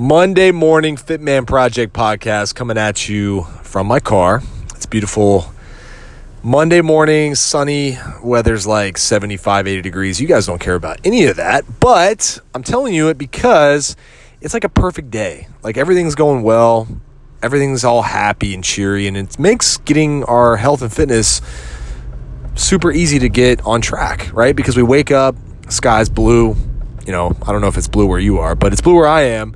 Monday morning Fitman Project podcast coming at you from my car. It's beautiful. Monday morning, sunny, weather's like 75, 80 degrees. You guys don't care about any of that, but I'm telling you it because it's like a perfect day. Like everything's going well, everything's all happy and cheery, and it makes getting our health and fitness super easy to get on track, right? Because we wake up, sky's blue. You know, I don't know if it's blue where you are, but it's blue where I am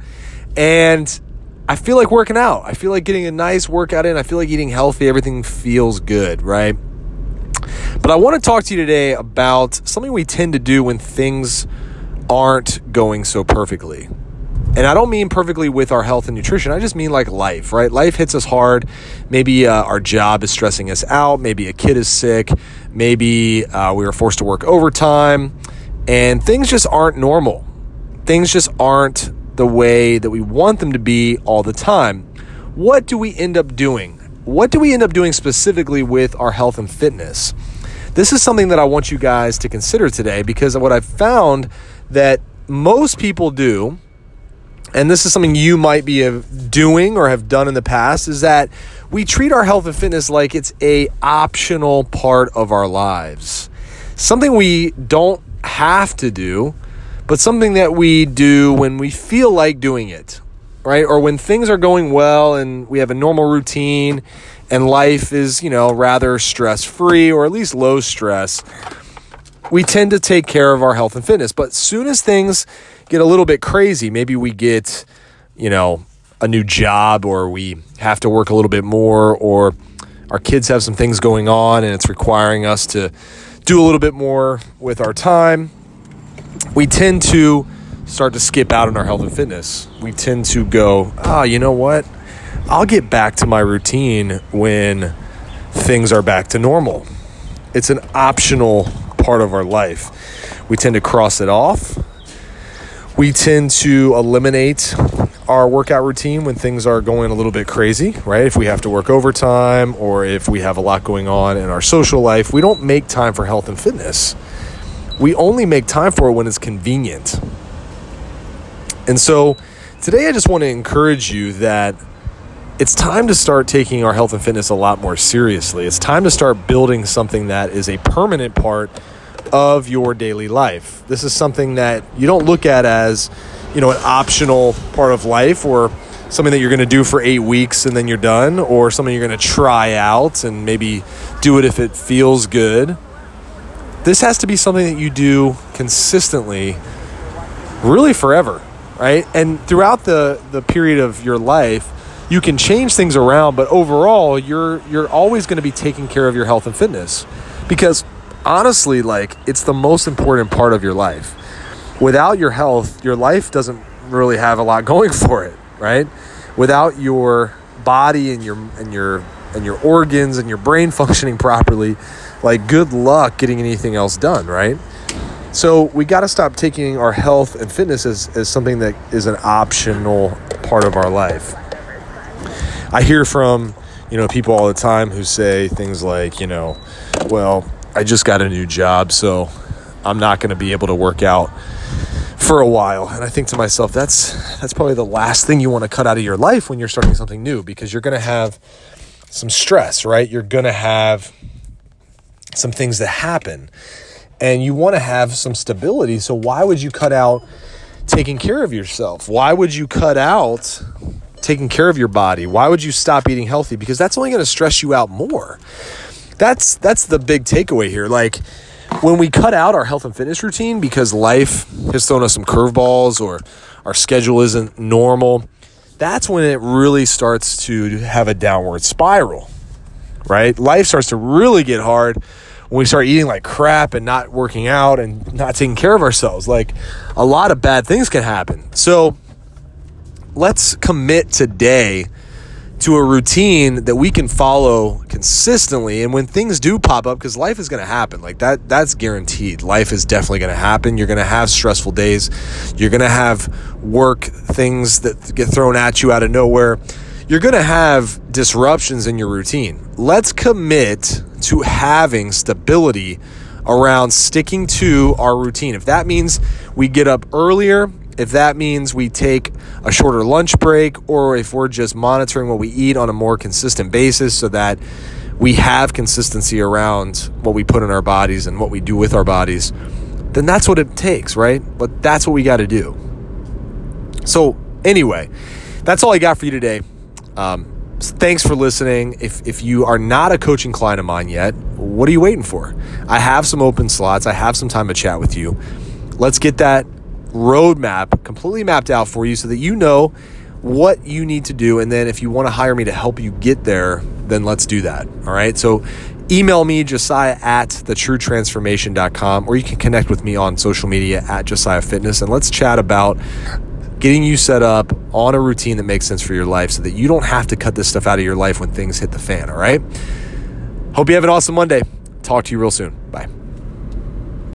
and I feel like working out. I feel like getting a nice workout in. I feel like eating healthy. Everything feels good, right? But I want to talk to you today about something we tend to do when things aren't going so perfectly. And I don't mean perfectly with our health and nutrition. I just mean like life, right? Life hits us hard. Maybe uh, our job is stressing us out. Maybe a kid is sick. Maybe uh, we were forced to work overtime. And things just aren't normal. Things just aren't the way that we want them to be all the time. What do we end up doing? What do we end up doing specifically with our health and fitness? This is something that I want you guys to consider today because what I've found that most people do, and this is something you might be uh, doing or have done in the past, is that we treat our health and fitness like it's a optional part of our lives. Something we don't have to do, but something that we do when we feel like doing it, right? Or when things are going well and we have a normal routine and life is, you know, rather stress free or at least low stress, we tend to take care of our health and fitness. But soon as things get a little bit crazy, maybe we get, you know, a new job or we have to work a little bit more or our kids have some things going on and it's requiring us to do a little bit more with our time we tend to start to skip out on our health and fitness. We tend to go, oh, you know what? I'll get back to my routine when things are back to normal. It's an optional part of our life. We tend to cross it off. We tend to eliminate our workout routine when things are going a little bit crazy, right? If we have to work overtime or if we have a lot going on in our social life, we don't make time for health and fitness we only make time for it when it's convenient. And so today I just want to encourage you that it's time to start taking our health and fitness a lot more seriously. It's time to start building something that is a permanent part of your daily life. This is something that you don't look at as, you know, an optional part of life or something that you're going to do for 8 weeks and then you're done or something you're going to try out and maybe do it if it feels good this has to be something that you do consistently, really forever, right? And throughout the, the period of your life, you can change things around, but overall, you're you're always going to be taking care of your health and fitness because honestly, like it's the most important part of your life. Without your health, your life doesn't really have a lot going for it, right? Without your body and your and your and your organs and your brain functioning properly, like good luck getting anything else done, right? So we got to stop taking our health and fitness as, as something that is an optional part of our life. I hear from, you know, people all the time who say things like, you know, well, I just got a new job, so I'm not going to be able to work out for a while. And I think to myself, that's that's probably the last thing you want to cut out of your life when you're starting something new because you're going to have some stress, right? You're going to have some things that happen. And you want to have some stability. So, why would you cut out taking care of yourself? Why would you cut out taking care of your body? Why would you stop eating healthy? Because that's only going to stress you out more. That's that's the big takeaway here. Like when we cut out our health and fitness routine because life has thrown us some curveballs or our schedule isn't normal, that's when it really starts to have a downward spiral. Right? Life starts to really get hard when we start eating like crap and not working out and not taking care of ourselves, like a lot of bad things can happen. So let's commit today to a routine that we can follow consistently. And when things do pop up because life is going to happen like that that's guaranteed. Life is definitely going to happen. You're going to have stressful days. You're going to have work things that get thrown at you out of nowhere. You're going to have disruptions in your routine. Let's commit to having stability around sticking to our routine. If that means we get up earlier If that means we take a shorter lunch break, or if we're just monitoring what we eat on a more consistent basis so that we have consistency around what we put in our bodies and what we do with our bodies, then that's what it takes, right? But that's what we got to do. So, anyway, that's all I got for you today. Um, thanks for listening. If, if you are not a coaching client of mine yet, what are you waiting for? I have some open slots, I have some time to chat with you. Let's get that roadmap completely mapped out for you so that you know what you need to do. And then if you want to hire me to help you get there, then let's do that. All right. So email me, Josiah at thetruetransformation.com, or you can connect with me on social media at Josiah Fitness and let's chat about getting you set up on a routine that makes sense for your life so that you don't have to cut this stuff out of your life when things hit the fan. All right. Hope you have an awesome Monday. Talk to you real soon. Bye.